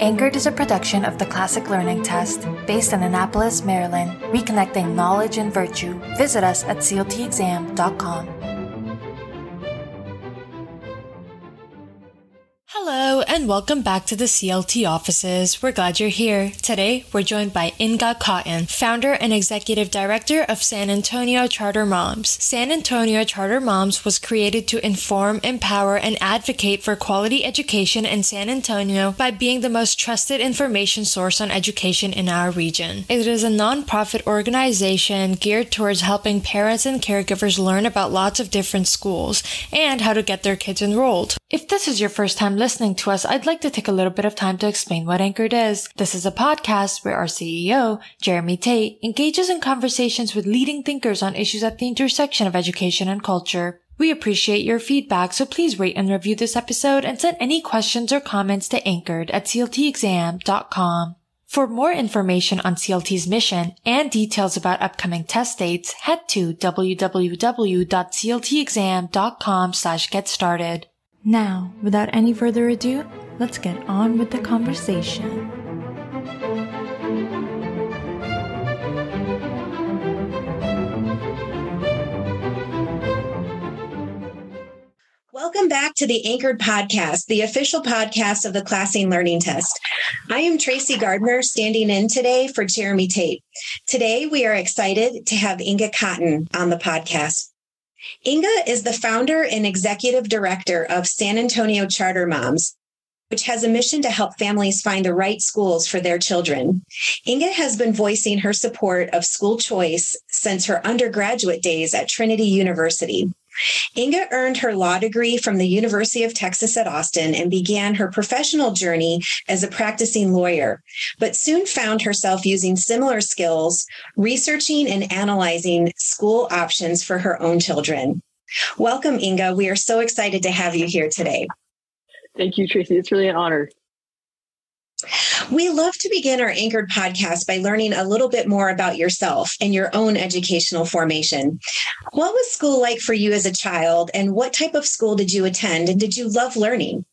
Anchored is a production of the Classic Learning Test based in Annapolis, Maryland, reconnecting knowledge and virtue. Visit us at cltexam.com. and welcome back to the CLT offices. We're glad you're here. Today, we're joined by Inga Cotton, founder and executive director of San Antonio Charter Moms. San Antonio Charter Moms was created to inform, empower, and advocate for quality education in San Antonio by being the most trusted information source on education in our region. It is a nonprofit organization geared towards helping parents and caregivers learn about lots of different schools and how to get their kids enrolled. If this is your first time listening to us, I'd like to take a little bit of time to explain what Anchored is. This is a podcast where our CEO, Jeremy Tate, engages in conversations with leading thinkers on issues at the intersection of education and culture. We appreciate your feedback, so please rate and review this episode and send any questions or comments to anchored at cltexam.com. For more information on CLT's mission and details about upcoming test dates, head to www.cltexam.com slash get started. Now, without any further ado, let's get on with the conversation. Welcome back to the Anchored Podcast, the official podcast of the Classic Learning Test. I am Tracy Gardner, standing in today for Jeremy Tate. Today, we are excited to have Inga Cotton on the podcast. Inga is the founder and executive director of San Antonio Charter Moms, which has a mission to help families find the right schools for their children. Inga has been voicing her support of school choice since her undergraduate days at Trinity University. Inga earned her law degree from the University of Texas at Austin and began her professional journey as a practicing lawyer, but soon found herself using similar skills, researching and analyzing school options for her own children. Welcome, Inga. We are so excited to have you here today. Thank you, Tracy. It's really an honor. We love to begin our Anchored podcast by learning a little bit more about yourself and your own educational formation. What was school like for you as a child, and what type of school did you attend, and did you love learning?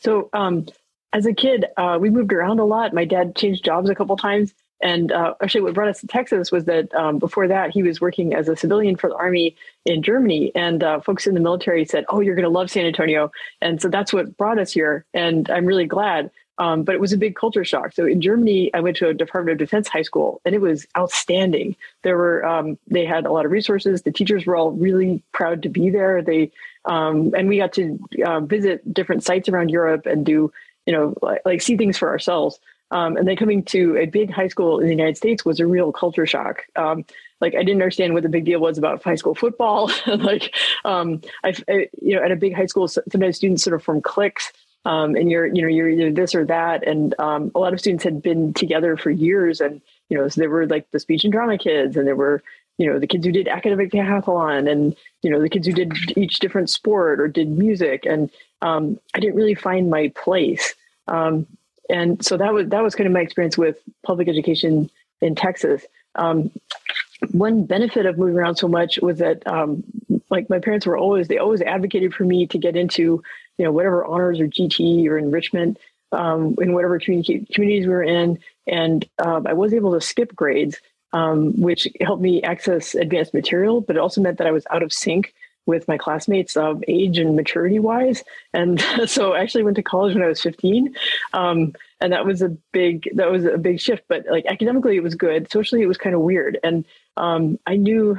So, um, as a kid, uh, we moved around a lot. My dad changed jobs a couple times. And uh, actually, what brought us to Texas was that um, before that, he was working as a civilian for the Army in Germany. And uh, folks in the military said, Oh, you're going to love San Antonio. And so that's what brought us here. And I'm really glad. Um, but it was a big culture shock. So in Germany, I went to a Department of Defense high school, and it was outstanding. There were um, they had a lot of resources. The teachers were all really proud to be there. They um, and we got to uh, visit different sites around Europe and do you know like, like see things for ourselves. Um, and then coming to a big high school in the United States was a real culture shock. Um, like I didn't understand what the big deal was about high school football. like um, I, you know, at a big high school, sometimes students sort of form cliques um, and you're you know you're either this or that. And um, a lot of students had been together for years and you know so there were like the speech and drama kids and there were you know the kids who did academic decathlon and you know the kids who did each different sport or did music. And um, i didn't really find my place. Um, and so that was that was kind of my experience with public education in texas. Um, one benefit of moving around so much was that um, like my parents were always they always advocated for me to get into you know whatever honors or GT or enrichment um, in whatever community, communities we were in, and um, I was able to skip grades, um, which helped me access advanced material, but it also meant that I was out of sync with my classmates of age and maturity wise. And so I actually went to college when I was 15. And that was a big, that was a big shift, but like academically it was good. Socially, it was kind of weird. And um, I knew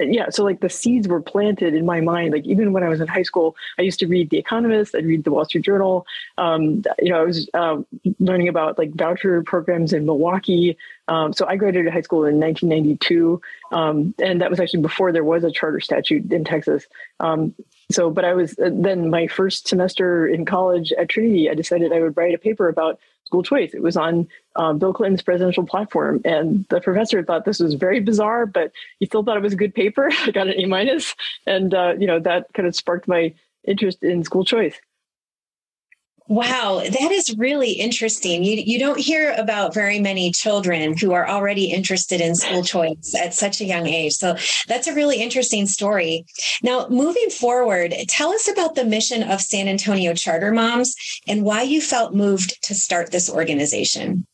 yeah so like the seeds were planted in my mind like even when i was in high school i used to read the economist i'd read the wall street journal um, you know i was uh, learning about like voucher programs in milwaukee um, so i graduated high school in 1992 um, and that was actually before there was a charter statute in texas um, so but i was uh, then my first semester in college at trinity i decided i would write a paper about school choice. It was on um, Bill Clinton's presidential platform, and the professor thought this was very bizarre, but he still thought it was a good paper. I got an A minus, and uh, you know that kind of sparked my interest in school choice. Wow, that is really interesting. You you don't hear about very many children who are already interested in school choice at such a young age. So that's a really interesting story. Now, moving forward, tell us about the mission of San Antonio Charter Moms and why you felt moved to start this organization.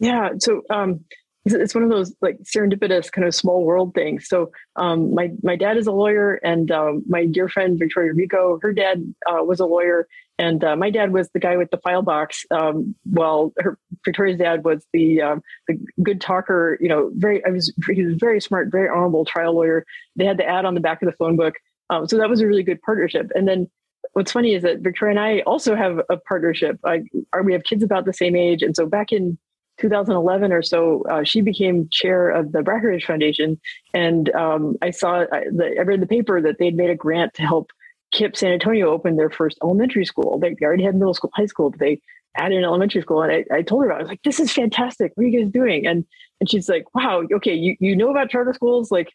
Yeah, so um, it's one of those like serendipitous kind of small world things. So um, my my dad is a lawyer, and um, my dear friend Victoria Rico, her dad uh, was a lawyer, and uh, my dad was the guy with the file box. Um, while her, Victoria's dad was the um, the good talker. You know, very I was he was very smart, very honorable trial lawyer. They had the ad on the back of the phone book, um, so that was a really good partnership. And then what's funny is that Victoria and I also have a partnership. I, we have kids about the same age, and so back in 2011 or so, uh, she became chair of the Brackenridge Foundation, and um, I saw I, the, I read the paper that they'd made a grant to help KIPP San Antonio open their first elementary school. They already had middle school, high school, but they added an elementary school. And I, I told her about it. I was like, this is fantastic. What are you guys doing? And and she's like, wow, okay, you, you know about charter schools? Like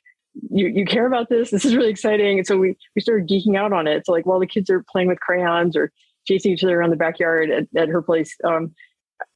you, you care about this? This is really exciting. And so we, we started geeking out on it. So like while the kids are playing with crayons or chasing each other around the backyard at, at her place, um,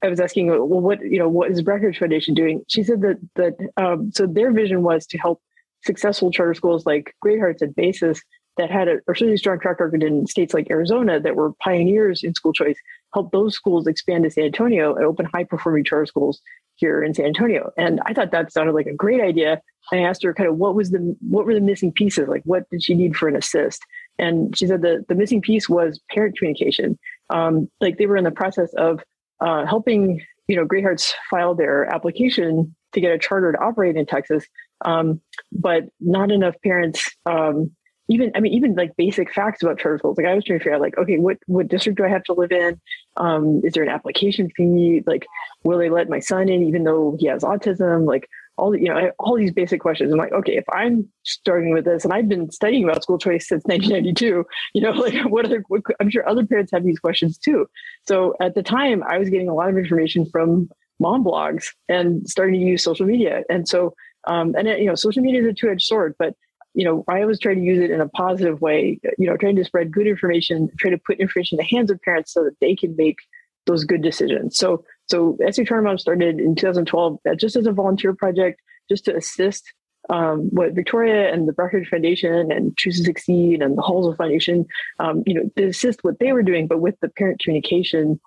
I was asking, well, what, you know, what is Brackenridge Foundation doing? She said that, that, um, so their vision was to help successful charter schools like Great Hearts and Basis that had a, a really strong track record in states like Arizona that were pioneers in school choice, help those schools expand to San Antonio and open high performing charter schools here in San Antonio. And I thought that sounded like a great idea. I asked her kind of what was the what were the missing pieces? Like what did she need for an assist? And she said the the missing piece was parent communication. Um, like they were in the process of uh, helping you know Great Hearts file their application to get a charter to operate in Texas, um, but not enough parents um, even I mean even like basic facts about charter schools. Like I was trying to figure out like okay what what district do I have to live in? Um, is there an application fee? Like will they let my son in even though he has autism? Like all you know all these basic questions. I'm like okay if I'm starting with this and I've been studying about school choice since 1992. You know like what other I'm sure other parents have these questions too. So at the time I was getting a lot of information from mom blogs and starting to use social media and so um, and you know social media is a two-edged sword but you know, I always try to use it in a positive way, you know, trying to spread good information, try to put information in the hands of parents so that they can make those good decisions. So, so Charter Mom started in 2012 uh, just as a volunteer project, just to assist um, what Victoria and the Brackenridge Foundation and Choose to Succeed and the Hallsville Foundation, um, you know, to assist what they were doing, but with the parent communication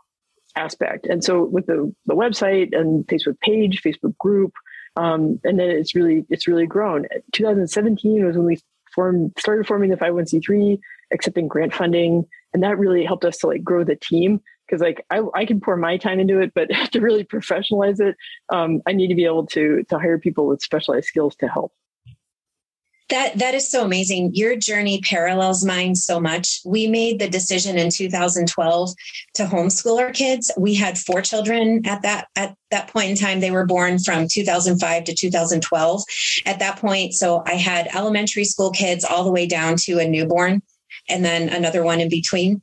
aspect. And so with the, the website and Facebook page, Facebook group, um, and then it's really it's really grown. 2017 was when we formed started forming the 501c3, accepting grant funding, and that really helped us to like grow the team because like I, I can pour my time into it, but to really professionalize it, um, I need to be able to to hire people with specialized skills to help. That that is so amazing. Your journey parallels mine so much. We made the decision in 2012 to homeschool our kids. We had four children at that at that point in time. They were born from 2005 to 2012. At that point, so I had elementary school kids all the way down to a newborn and then another one in between.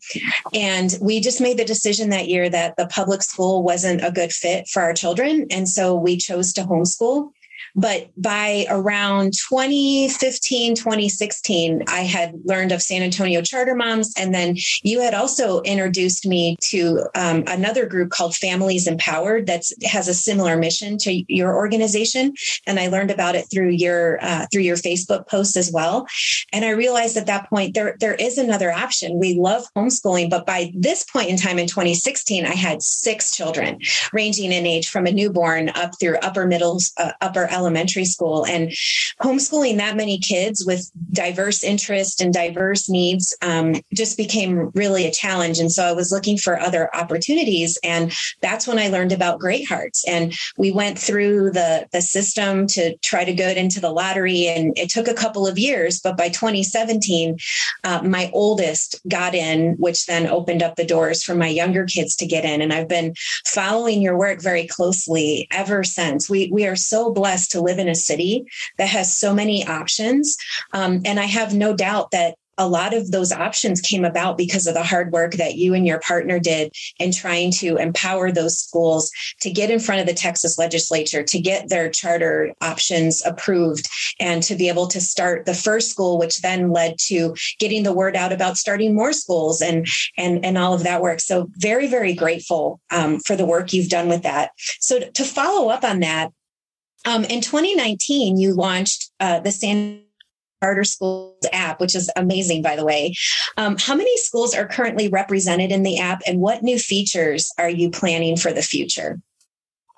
And we just made the decision that year that the public school wasn't a good fit for our children. And so we chose to homeschool. But by around 2015, 2016, I had learned of San Antonio Charter Moms. And then you had also introduced me to um, another group called Families Empowered that has a similar mission to your organization. And I learned about it through your uh, through your Facebook post as well. And I realized at that point there there is another option. We love homeschooling, but by this point in time in 2016, I had six children, ranging in age from a newborn up through upper middle, uh, upper elementary school and homeschooling that many kids with diverse interests and diverse needs um, just became really a challenge. And so i was looking for other opportunities and that's when i learned about great hearts. And we went through the the system to try to get into the lottery and it took a couple of years but by 2017 uh, my oldest got in which then opened up the doors for my younger kids to get in. And i've been following your work very closely ever since. We we are so blessed to live in a city that has so many options. Um, and I have no doubt that a lot of those options came about because of the hard work that you and your partner did in trying to empower those schools to get in front of the Texas legislature, to get their charter options approved, and to be able to start the first school, which then led to getting the word out about starting more schools and and and all of that work. So very very grateful um, for the work you've done with that. So to follow up on that, um, in 2019, you launched uh, the San Charter Schools app, which is amazing, by the way. Um, how many schools are currently represented in the app, and what new features are you planning for the future?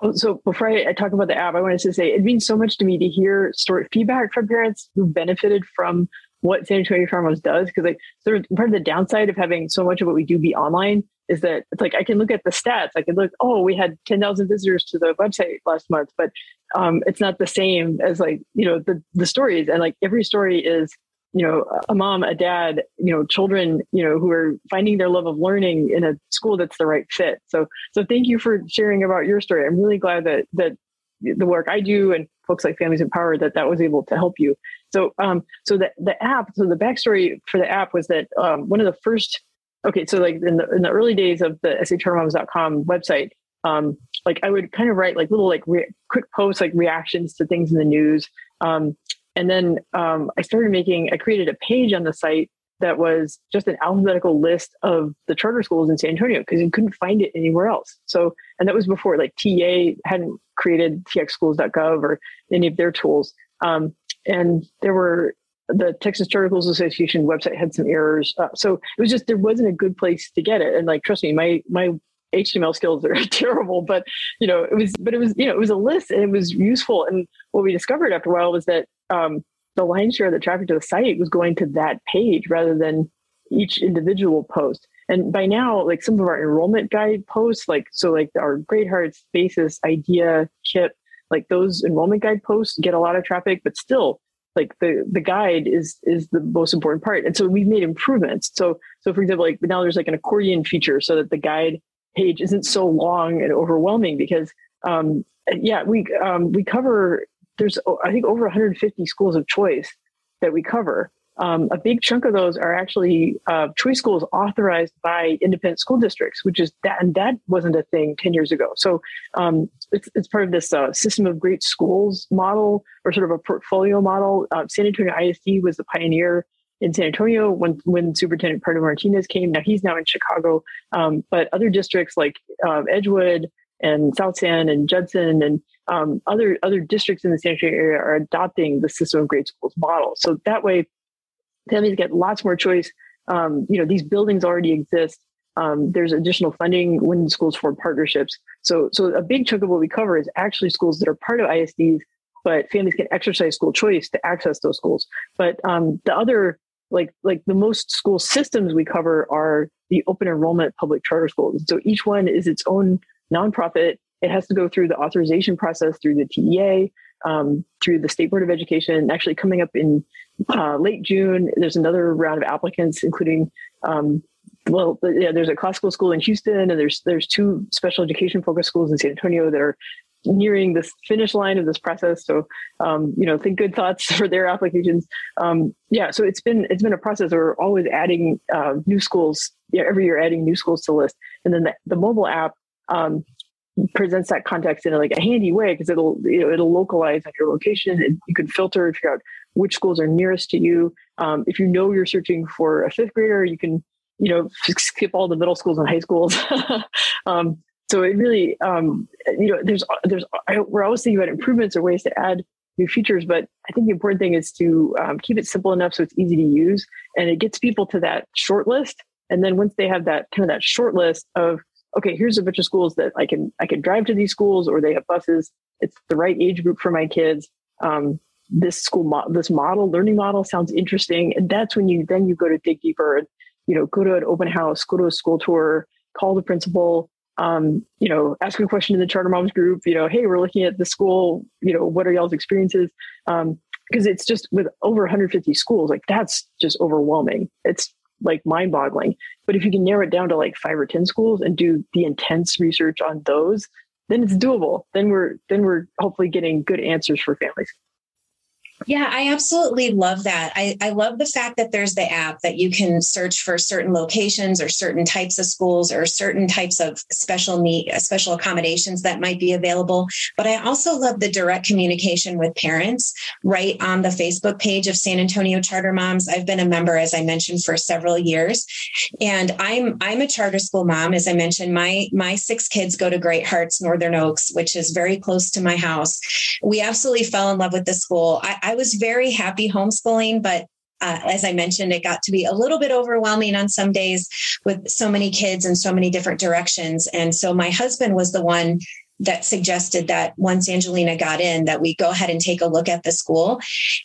Oh, so before I, talk about the app, I wanted to say it means so much to me to hear story feedback from parents who benefited from what San Antonio Charter Moms does. Because like sort of part of the downside of having so much of what we do be online is that it's like I can look at the stats. I can look, oh, we had 10,000 visitors to the website last month, but um, it's not the same as like, you know, the, the stories. And like every story is, you know, a mom, a dad, you know, children, you know, who are finding their love of learning in a school that's the right fit. So, so thank you for sharing about your story. I'm really glad that, that the work I do and folks like Families Empowered that that was able to help you. So, um, so the the app, so the backstory for the app was that um, one of the first okay, so like in the in the early days of the sachartermoms.com website, um, like I would kind of write like little like re- quick posts, like reactions to things in the news. Um, and then um, I started making, I created a page on the site that was just an alphabetical list of the charter schools in San Antonio because you couldn't find it anywhere else. So, and that was before like TEA hadn't created txschools.gov or any of their tools. Um, and there were the Texas Charter Schools Association website had some errors. Uh, so it was just there wasn't a good place to get it. And like, trust me, my my HTML skills are terrible, but you know, it was but it was you know it was a list and it was useful. And what we discovered after a while was that um, the lion's share of the traffic to the site was going to that page rather than each individual post. And by now, like some of our enrollment guide posts, like so, like our Great Hearts, Basis, Idea, KIPP, like those enrollment guide posts get a lot of traffic, but still like the the guide is is the most important part and so we've made improvements so so for example like now there's like an accordion feature so that the guide page isn't so long and overwhelming because um yeah we um we cover there's i think over 150 schools of choice that we cover um, a big chunk of those are actually uh, choice schools authorized by independent school districts, which is that, and that wasn't a thing 10 years ago. So um, it's, it's part of this uh, system of great schools model or sort of a portfolio model. Uh, San Antonio ISD was the pioneer in San Antonio when, when Superintendent Pedro Martinez came. Now he's now in Chicago, um, but other districts like uh, Edgewood and South San and Judson and um, other other districts in the San Antonio area are adopting the system of great schools model. So that way, families get lots more choice. Um, you know, these buildings already exist. Um, there's additional funding when schools form partnerships. So, so a big chunk of what we cover is actually schools that are part of ISDs, but families can exercise school choice to access those schools. But um, the other, like, like the most school systems we cover are the open enrollment public charter schools. So each one is its own nonprofit. It has to go through the authorization process through the TEA um, through the State Board of Education. Actually, coming up in uh, late June, there's another round of applicants, including um, well, yeah, there's a classical school in Houston, and there's there's two special education focused schools in San Antonio that are nearing this finish line of this process. So, um, you know, think good thoughts for their applications. Um, yeah, so it's been it's been a process. We're always adding uh, new schools. Every year adding new schools to the list, and then the, the mobile app. Um, presents that context in a, like a handy way because it'll you know it'll localize on your location you can filter and figure out which schools are nearest to you. Um, if you know you're searching for a fifth grader, you can you know skip all the middle schools and high schools. um, so it really um, you know there's there's we're always thinking about improvements or ways to add new features, but I think the important thing is to um, keep it simple enough so it's easy to use and it gets people to that short list. And then once they have that kind of that short list of okay, here's a bunch of schools that I can I can drive to these schools, or they have buses. It's the right age group for my kids. Um, this school, mo- this model, learning model sounds interesting, and that's when you then you go to dig deeper you know go to an open house, go to a school tour, call the principal. Um, you know, ask a question in the charter moms group. You know, hey, we're looking at the school. You know, what are y'all's experiences? Um, because it's just with over 150 schools, like that's just overwhelming. It's like mind boggling. But if you can narrow it down to like five or 10 schools and do the intense research on those, then it's doable. Then we're then we're hopefully getting good answers for families. Yeah, I absolutely love that. I, I love the fact that there's the app that you can search for certain locations or certain types of schools or certain types of special need, uh, special accommodations that might be available. But I also love the direct communication with parents right on the Facebook page of San Antonio Charter Moms. I've been a member, as I mentioned, for several years, and I'm I'm a charter school mom. As I mentioned, my my six kids go to Great Hearts Northern Oaks, which is very close to my house. We absolutely fell in love with the school. I, I was very happy homeschooling, but uh, as I mentioned, it got to be a little bit overwhelming on some days with so many kids and so many different directions. And so my husband was the one that suggested that once Angelina got in, that we go ahead and take a look at the school.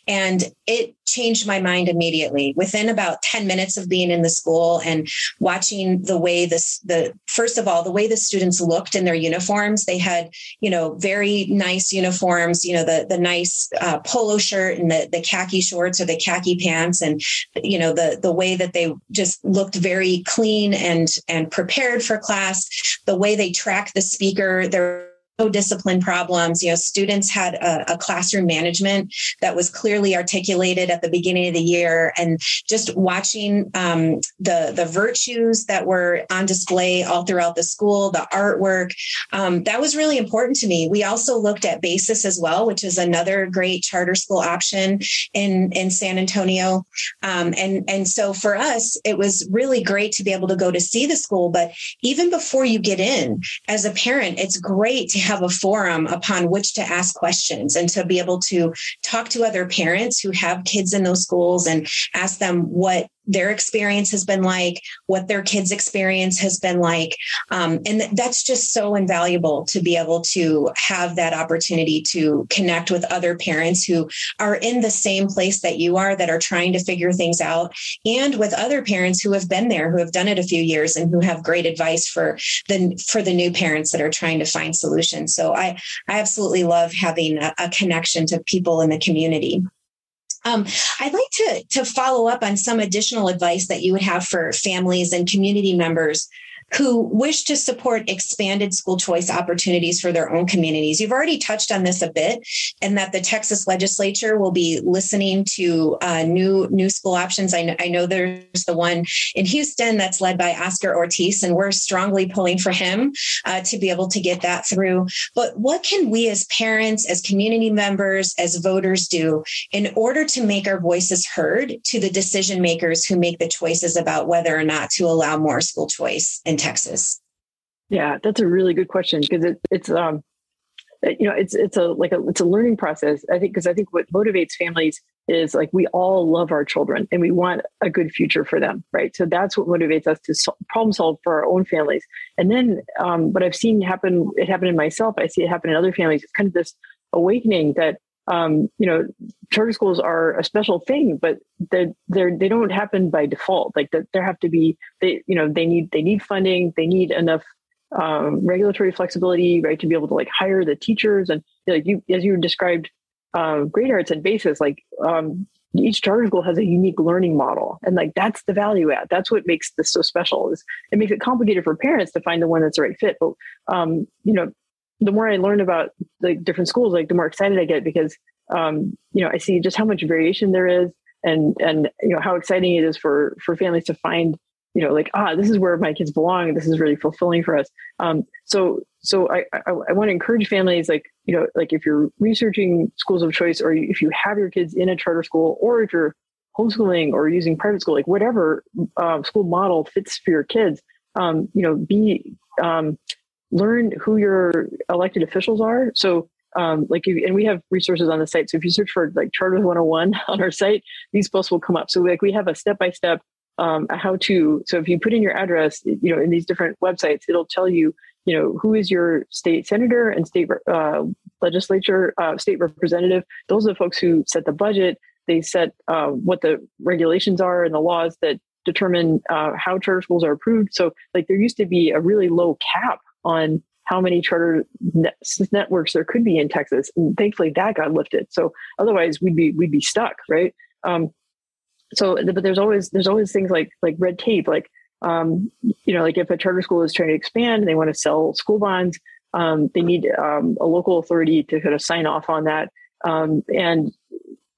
And it changed my mind immediately. Within about 10 minutes of being in the school and watching the way this, the first of all, the way the students looked in their uniforms, they had, you know, very nice uniforms, you know, the, the nice uh, polo shirt and the, the khaki shorts or the khaki pants. And, you know, the, the way that they just looked very clean and, and prepared for class, the way they track the speaker, their discipline problems. You know, students had a, a, classroom management that was clearly articulated at the beginning of the year, and just watching um, the the virtues that were on display all throughout the school, the artwork, um, that was really important to me. We also looked at BASIS as well, which is another great charter school option in in San Antonio, um, and and so for us, it was really great to be able to go to see the school. But even before you get in, as a parent, it's great to have a forum upon which to ask questions and to be able to talk to other parents who have kids in those schools and ask them what their experience has been like, what their kids' experience has been like. Um, and that's just so invaluable to be able to have that opportunity to connect with other parents who are in the same place that you are, that are trying to figure things out, and with other parents who have been there, who have done it a few years and who have great advice for the for the new parents that are trying to find solutions. So I, I absolutely love having a, a connection to people in the community. Um, I'd like to, to follow up on some additional advice that you would have for families and community members who wish to support expanded school choice opportunities for their own communities. You've already touched on this a bit, and that the Texas legislature will be listening to uh, new new school options. I know, I know there's the one in Houston that's led by Oscar Ortiz, and we're strongly pulling for him uh, to be able to get that through. But what can we as parents, as community members, as voters do in order to make our voices heard to the decision makers who make the choices about whether or not to allow more school choice and Texas? Yeah, that's a really good question because it, it's um, you know, it's it's a like a it's a learning process. I think because I think what motivates families is like we all love our children and we want a good future for them, right? So that's what motivates us to sol- problem solve for our own families. And then um, what I've seen happen, it happened in myself. I see it happen in other families. It's kind of this awakening that um, you know, charter schools are a special thing, but they're, they're, they don't happen by default. Like that, there have to be, they, you know, they need, they need funding, they need enough um, regulatory flexibility, right, to be able to like hire the teachers and like you, as you described, um, Great Hearts and BASIS, like um, each charter school has a unique learning model, and like that's the value add. That's what makes this so special. Is it makes it complicated for parents to find the one that's the right fit. But um, you know, the more I learn about the different schools, like the more excited I get because um, you know I see just how much variation there is, and and you know how exciting it is for for families to find you know like ah this is where my kids belong. This is really fulfilling for us. Um, so so I, I, I want to encourage families like you know like if you're researching schools of choice or if you have your kids in a charter school or if you're homeschooling or using private school like whatever uh, school model fits for your kids um, you know be um, learn who your elected officials are. So, um, like, if, and we have resources on the site. So if you search for like Charter 101 on our site, these posts will come up. So like we have a step by step how to. So if you put in your address, you know, in these different websites, it'll tell you, you know, who is your state senator and state uh, legislature, uh, state representative. Those are the folks who set the budget. They set uh, what the regulations are and the laws that determine uh, how charter schools are approved. So, like, there used to be a really low cap on how many charter net- networks there could be in Texas. And thankfully that got lifted. So otherwise we'd be, we'd be stuck. Right. Um, so, but there's always, there's always things like, like red tape, like, um, you know, like if a charter school is trying to expand and they want to sell school bonds, um, they need um, a local authority to kind of sign off on that. Um, and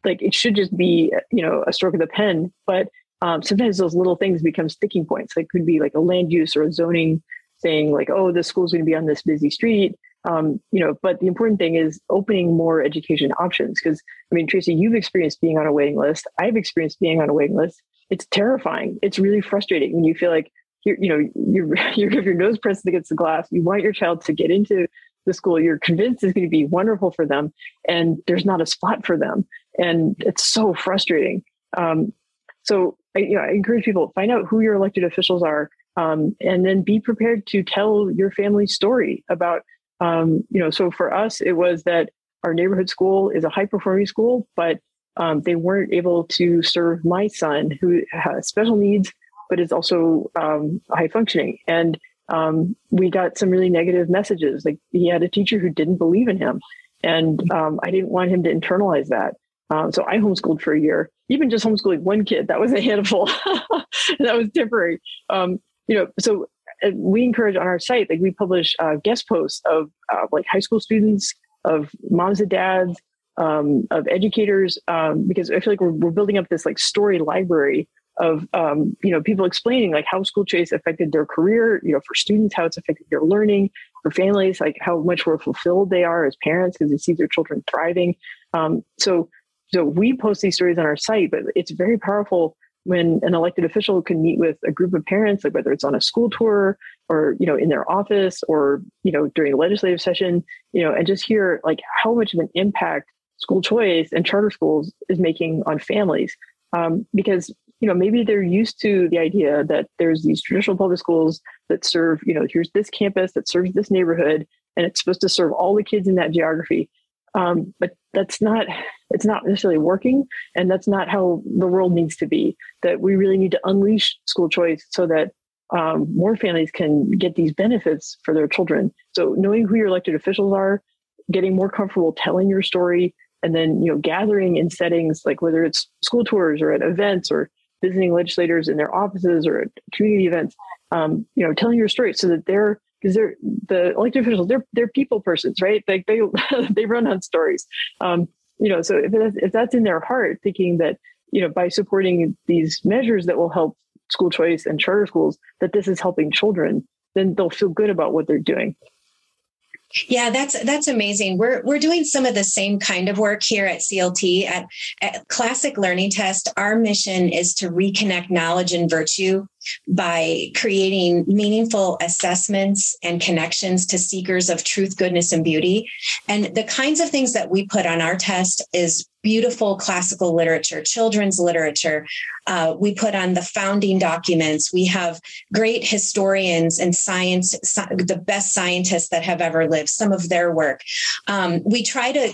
like it should just be you know a stroke of the pen but um, sometimes those little things become sticking points like could be like a land use or a zoning saying like oh the school's going to be on this busy street um, you know but the important thing is opening more education options because i mean tracy you've experienced being on a waiting list. I've experienced being on a waiting list. It's terrifying. It's really frustrating when you feel like you're you know you're you your nose pressed against the glass. You want your child to get into the school. You're convinced is going to be wonderful for them and there's not a spot for them. And it's so frustrating. Um, so I, you know, I encourage people find out who your elected officials are um, and then be prepared to tell your family story about um, you know so for us it was that our neighborhood school is a high performing school but um, they weren't able to serve my son who has special needs but is also um, high functioning and um, we got some really negative messages like he had a teacher who didn't believe in him and um, i didn't want him to internalize that um, so I homeschooled for a year, even just homeschooling one kid, that was a handful. that was temporary. Um, you know, so uh, we encourage on our site, like we publish uh, guest posts of uh, like high school students, of moms and dads, um, of educators, um, because I feel like we're, we're building up this like story library of um, you know people explaining like how school choice affected their career you know for students how it's affected their learning for families like how much more fulfilled they are as parents because they see their children thriving. Um, so so we post these stories on our site, but it's very powerful when an elected official can meet with a group of parents, like whether it's on a school tour or you know in their office or you know during a legislative session, you know, and just hear like how much of an impact school choice and charter schools is making on families. Um, because you know maybe they're used to the idea that there's these traditional public schools that serve you know here's this campus that serves this neighborhood and it's supposed to serve all the kids in that geography um, but that's not it's not necessarily working and that's not how the world needs to be that we really need to unleash school choice so that um, more families can get these benefits for their children. So knowing who your elected officials are getting more comfortable telling your story and then you know gathering in settings like whether it's school tours or at events or visiting legislators in their offices or at community events um, you know telling your story so that they're because they're the elected officials they're they're people persons right? Like they they run on stories. Um, you know so if that's, if that's in their heart thinking that you know by supporting these measures that will help school choice and charter schools that this is helping children then they'll feel good about what they're doing yeah, that's that's amazing. We're we're doing some of the same kind of work here at CLT at, at Classic Learning Test. Our mission is to reconnect knowledge and virtue by creating meaningful assessments and connections to seekers of truth, goodness, and beauty. And the kinds of things that we put on our test is beautiful classical literature, children's literature. Uh, we put on the founding documents. We have great historians and science, the best scientists that have ever lived, some of their work. Um, we try to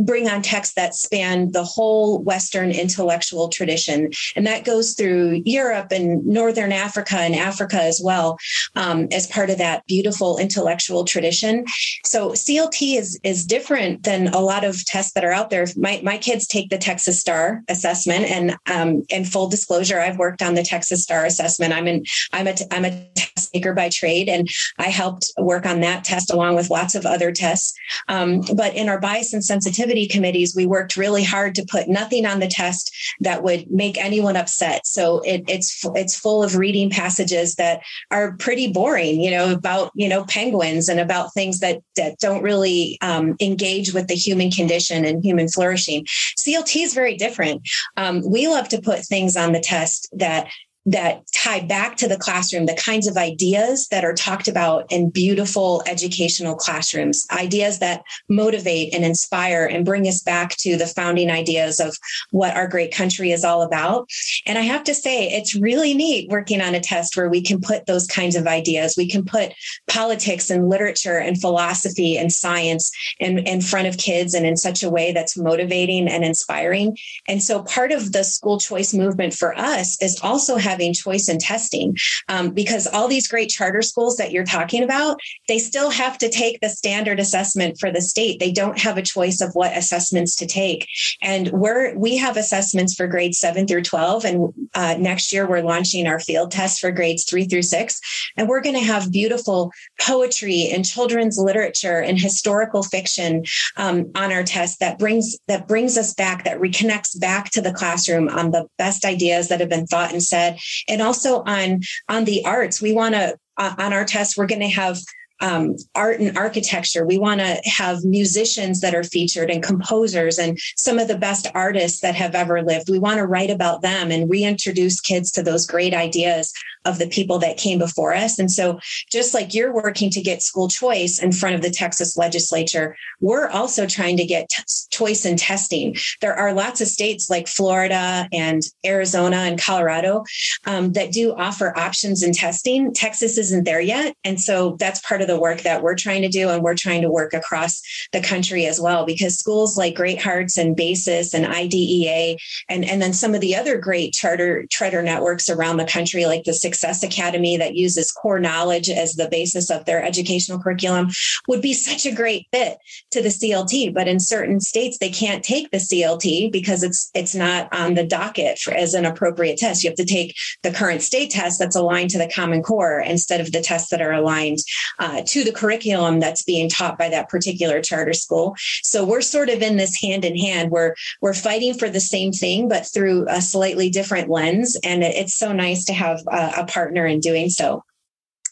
bring on texts that span the whole Western intellectual tradition. And that goes through Europe and Northern Africa and Africa as well, um, as part of that beautiful intellectual tradition. So CLT is, is different than a lot of tests that are out there. My, my kids take the Texas STAAR assessment and, um, in full disclosure, I've worked on the Texas STAAR assessment. I'm an, I'm a, I'm a test maker by trade and I helped work on that test along with lots of other tests. Um, but in our bias and sensitivity committees, we worked really hard to put nothing on the test that would make anyone upset. So it, it's it's full of reading passages that are pretty boring, you know, about you know penguins and about things that that don't really um, engage with the human condition and human flourishing. CLT is very different. Um, we love to put things on the test that that tie back to the classroom, the kinds of ideas that are talked about in beautiful educational classrooms, ideas that motivate and inspire and bring us back to the founding ideas of what our great country is all about. And I have to say, it's really neat working on a test where we can put those kinds of ideas. We can put politics and literature and philosophy and science in, in front of kids and in such a way that's motivating and inspiring. And so part of the school choice movement for us is also having having choice in testing um, because all these great charter schools that you're talking about, they still have to take the standard assessment for the state. They don't have a choice of what assessments to take. And we're, we have assessments for grades seven through 12. And uh, next year we're launching our field test for grades three through six. And we're going to have beautiful poetry and children's literature and historical fiction um, on our test that brings, that brings us back, that reconnects back to the classroom on the best ideas that have been thought and said. And also on, on the arts, we want to, uh, on our test, we're going to have um, art and architecture. We want to have musicians that are featured and composers and some of the best artists that have ever lived. We want to write about them and reintroduce kids to those great ideas of the people that came before us. And so, just like you're working to get school choice in front of the Texas legislature, we're also trying to get t- choice in testing. There are lots of states like Florida and Arizona and Colorado um, that do offer options in testing. Texas isn't there yet. And so, that's part of the work that we're trying to do. And we're trying to work across the country as well, because schools like Great Hearts and Basis and IDEA, and, and then some of the other great charter charter networks around the country, like the Success Academy that uses core knowledge as the basis of their educational curriculum would be such a great fit to the CLT. But in certain states, they can't take the CLT because it's it's not on the docket for, as an appropriate test. You have to take the current state test that's aligned to the Common Core instead of the tests that are aligned uh, to the curriculum that's being taught by that particular charter school. So we're sort of in this hand in hand. We're we're fighting for the same thing, but through a slightly different lens. And it's so nice to have a, a partner in doing so.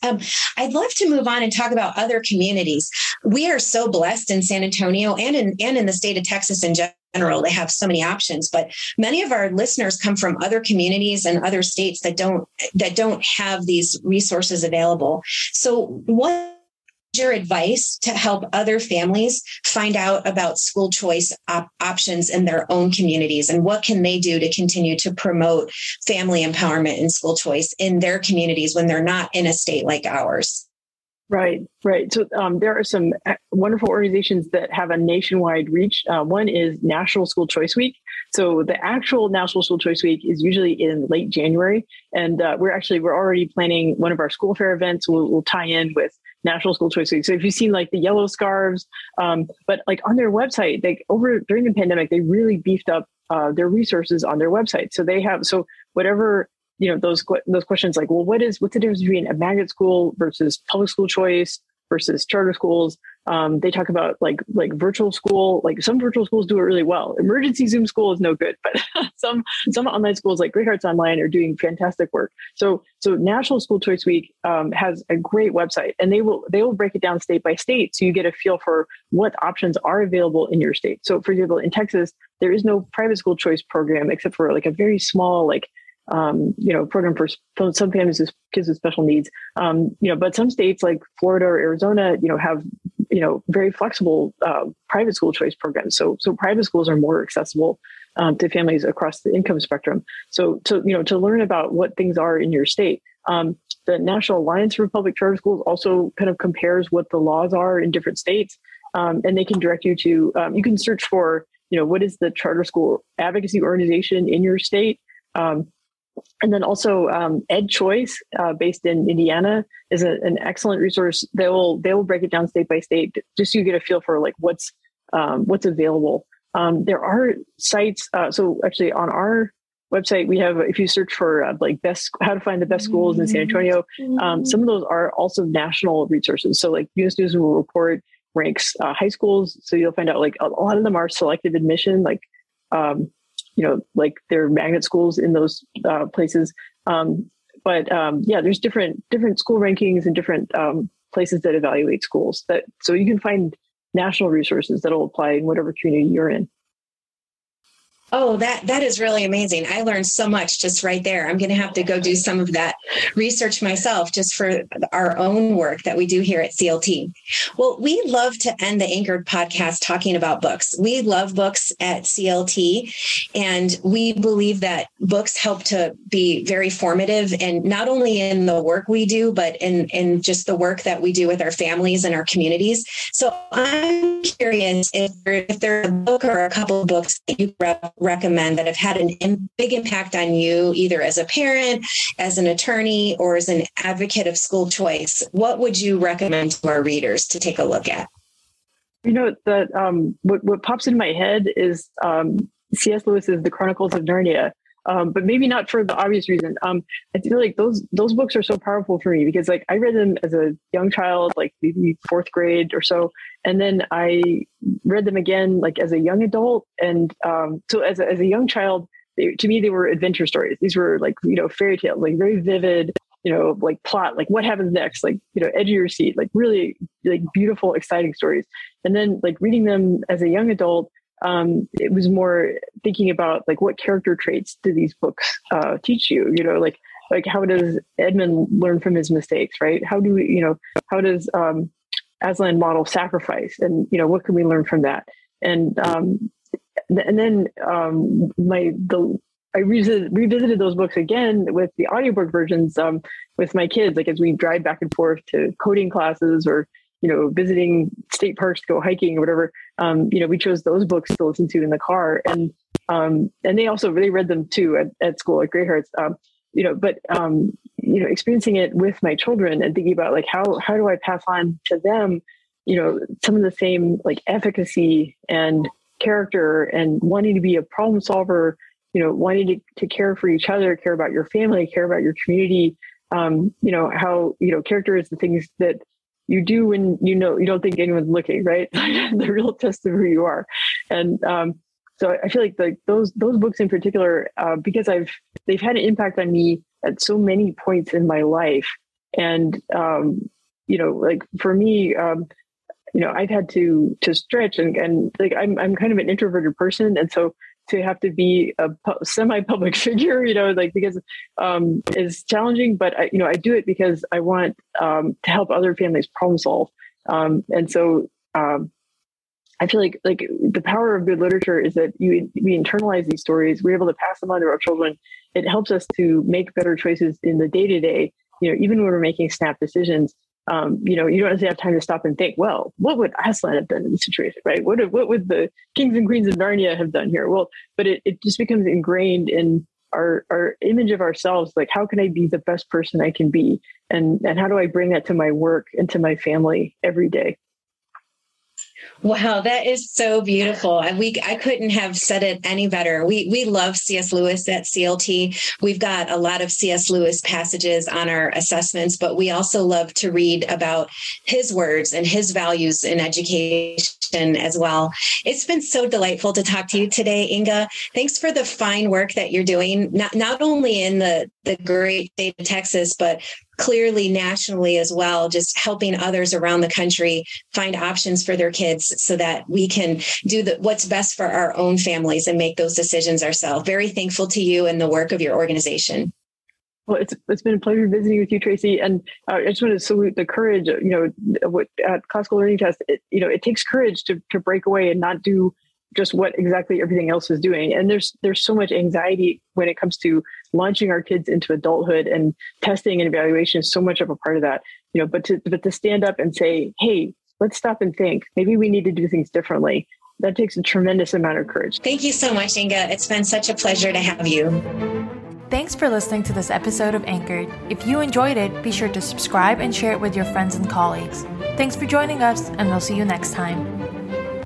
Um, I'd love to move on and talk about other communities. We are so blessed in San Antonio and in and in the state of Texas in general. They have so many options, but many of our listeners come from other communities and other states that don't that don't have these resources available. So what your advice to help other families find out about school choice op- options in their own communities and what can they do to continue to promote family empowerment and school choice in their communities when they're not in a state like ours Right, right. So um, there are some uh, wonderful organizations that have a nationwide reach. Uh, one is National School Choice Week. So the actual National School Choice Week is usually in late January, and uh, we're actually we're already planning one of our school fair events. We'll, we'll tie in with National School Choice Week. So if you've seen like the yellow scarves, um, but like on their website, they over during the pandemic, they really beefed up uh, their resources on their website. So they have so whatever you know those those questions like, well, what is what's the difference between a magnet school versus public school choice versus charter schools? Um, they talk about like like virtual school. Like some virtual schools do it really well. Emergency Zoom school is no good, but some some online schools like Great Hearts Online are doing fantastic work. So so National School Choice Week um, has a great website, and they will they will break it down state by state, so you get a feel for what options are available in your state. So for example, in Texas, there is no private school choice program except for like a very small like um, you know, program for some families with kids with special needs. Um, you know, but some states like Florida or Arizona, you know, have you know very flexible uh, private school choice programs. So so private schools are more accessible um, to families across the income spectrum. So to you know to learn about what things are in your state. Um, the National Alliance for Public Charter Schools also kind of compares what the laws are in different states, um, and they can direct you to. Um, you can search for you know what is the charter school advocacy organization in your state. Um, and then also um, Ed Choice, uh, based in Indiana, is a, an excellent resource. They will they will break it down state by state, just so you get a feel for like what's um, what's available. Um, there are sites. Uh, so actually, on our website, we have if you search for uh, like best how to find the best schools in San Antonio, um, some of those are also national resources. So like U.S. News World Report ranks uh, high schools, so you'll find out like a lot of them are selective admission, like um, you know, like there are magnet schools in those uh, places. Um, but um, yeah, there's different different school rankings and different um, places that evaluate schools. That so you can find national resources that will apply in whatever community you're in. Oh, that that is really amazing. I learned so much just right there. I'm going to have to go do some of that research myself just for our own work that we do here at CLT. Well, we love to end the Anchored podcast talking about books. We love books at CLT and we believe that books help to be very formative and not only in the work we do but in in just the work that we do with our families and our communities. So I'm curious if, if there's a book or a couple of books that you read recommend that have had a big impact on you, either as a parent, as an attorney, or as an advocate of school choice? What would you recommend to our readers to take a look at? You know, that um, what, what pops in my head is um, C.S. Lewis's The Chronicles of Narnia um, but maybe not for the obvious reason. Um, I feel like those those books are so powerful for me because like I read them as a young child, like maybe fourth grade or so, and then I read them again like as a young adult. And um, so as a, as a young child, they, to me they were adventure stories. These were like you know fairy tales, like very vivid, you know, like plot, like what happens next, like you know, edge of your seat, like really like beautiful, exciting stories. And then like reading them as a young adult um, it was more thinking about like what character traits do these books uh, teach you? You know like like how does edmund learn from his mistakes right? How do we you know how does um, aslan model sacrifice? And you know what can we learn from that? And um, and then um, my the I revisited, those books again with the audiobook versions um, with my kids, like as we drive back and forth to coding classes or you know, visiting state parks to go hiking or whatever, um, you know, we chose those books to listen to in the car. And um, and they also really read them too at, at school at Great Hearts. Um, you know, but um, you know, experiencing it with my children and thinking about like how how do I pass on to them, you know, some of the same like efficacy and character and wanting to be a problem solver, you know, wanting to, to care for each other, care about your family, care about your community. Um, you know, how, you know, character is the things that you do when you know you don't think anyone's looking, right? the real test of who you are. And um, so I feel like the, those those books in particular, uh, because I've they've had an impact on me at so many points in my life, and um, you know, like for me, um, you know, I've had to to stretch and and like I'm I'm kind of an introverted person, and so to have to be a semi-public figure, you know, like because um, is challenging. But I, you know, I do it because I want um, to help other families problem solve. Um, and so um, I feel like like the power of good literature is that you we internalize these stories. We're able to pass them on to our children. It helps us to make better choices in the day to day. You know, even when we're making snap decisions, um, you know, you don't necessarily have time to stop and think, well, what would Aslan have done in this situation, right? What, what would the kings and queens of Narnia have done here? Well, but it, it just becomes ingrained in our, our image of ourselves. Like, how can I be the best person I can be? And, and how do I bring that to my work and to my family every day? Wow, that is so beautiful. And we I couldn't have said it any better. We we love C.S. Lewis at CLT. We've got a lot of C.S. Lewis passages on our assessments, but we also love to read about his words and his values in education as well. It's been so delightful to talk to you today, Inga. Thanks for the fine work that you're doing, not not only in the the great state of Texas, but clearly nationally as well, just helping others around the country find options for their kids so that we can do the, what's best for our own families and make those decisions ourselves. Very thankful to you and the work of your organization. Well, it's it's been a pleasure visiting with you, Tracy. And uh, I just want to salute the courage. You know, what at classical learning test, it, you know, it takes courage to to break away and not do just what exactly everything else is doing. And there's there's so much anxiety when it comes to launching our kids into adulthood and testing and evaluation is so much of a part of that. You know, but to but to stand up and say, hey, let's stop and think. Maybe we need to do things differently. That takes a tremendous amount of courage. Thank you so much, Inga. It's been such a pleasure to have you. Thanks for listening to this episode of Anchored. If you enjoyed it, be sure to subscribe and share it with your friends and colleagues. Thanks for joining us, and we'll see you next time.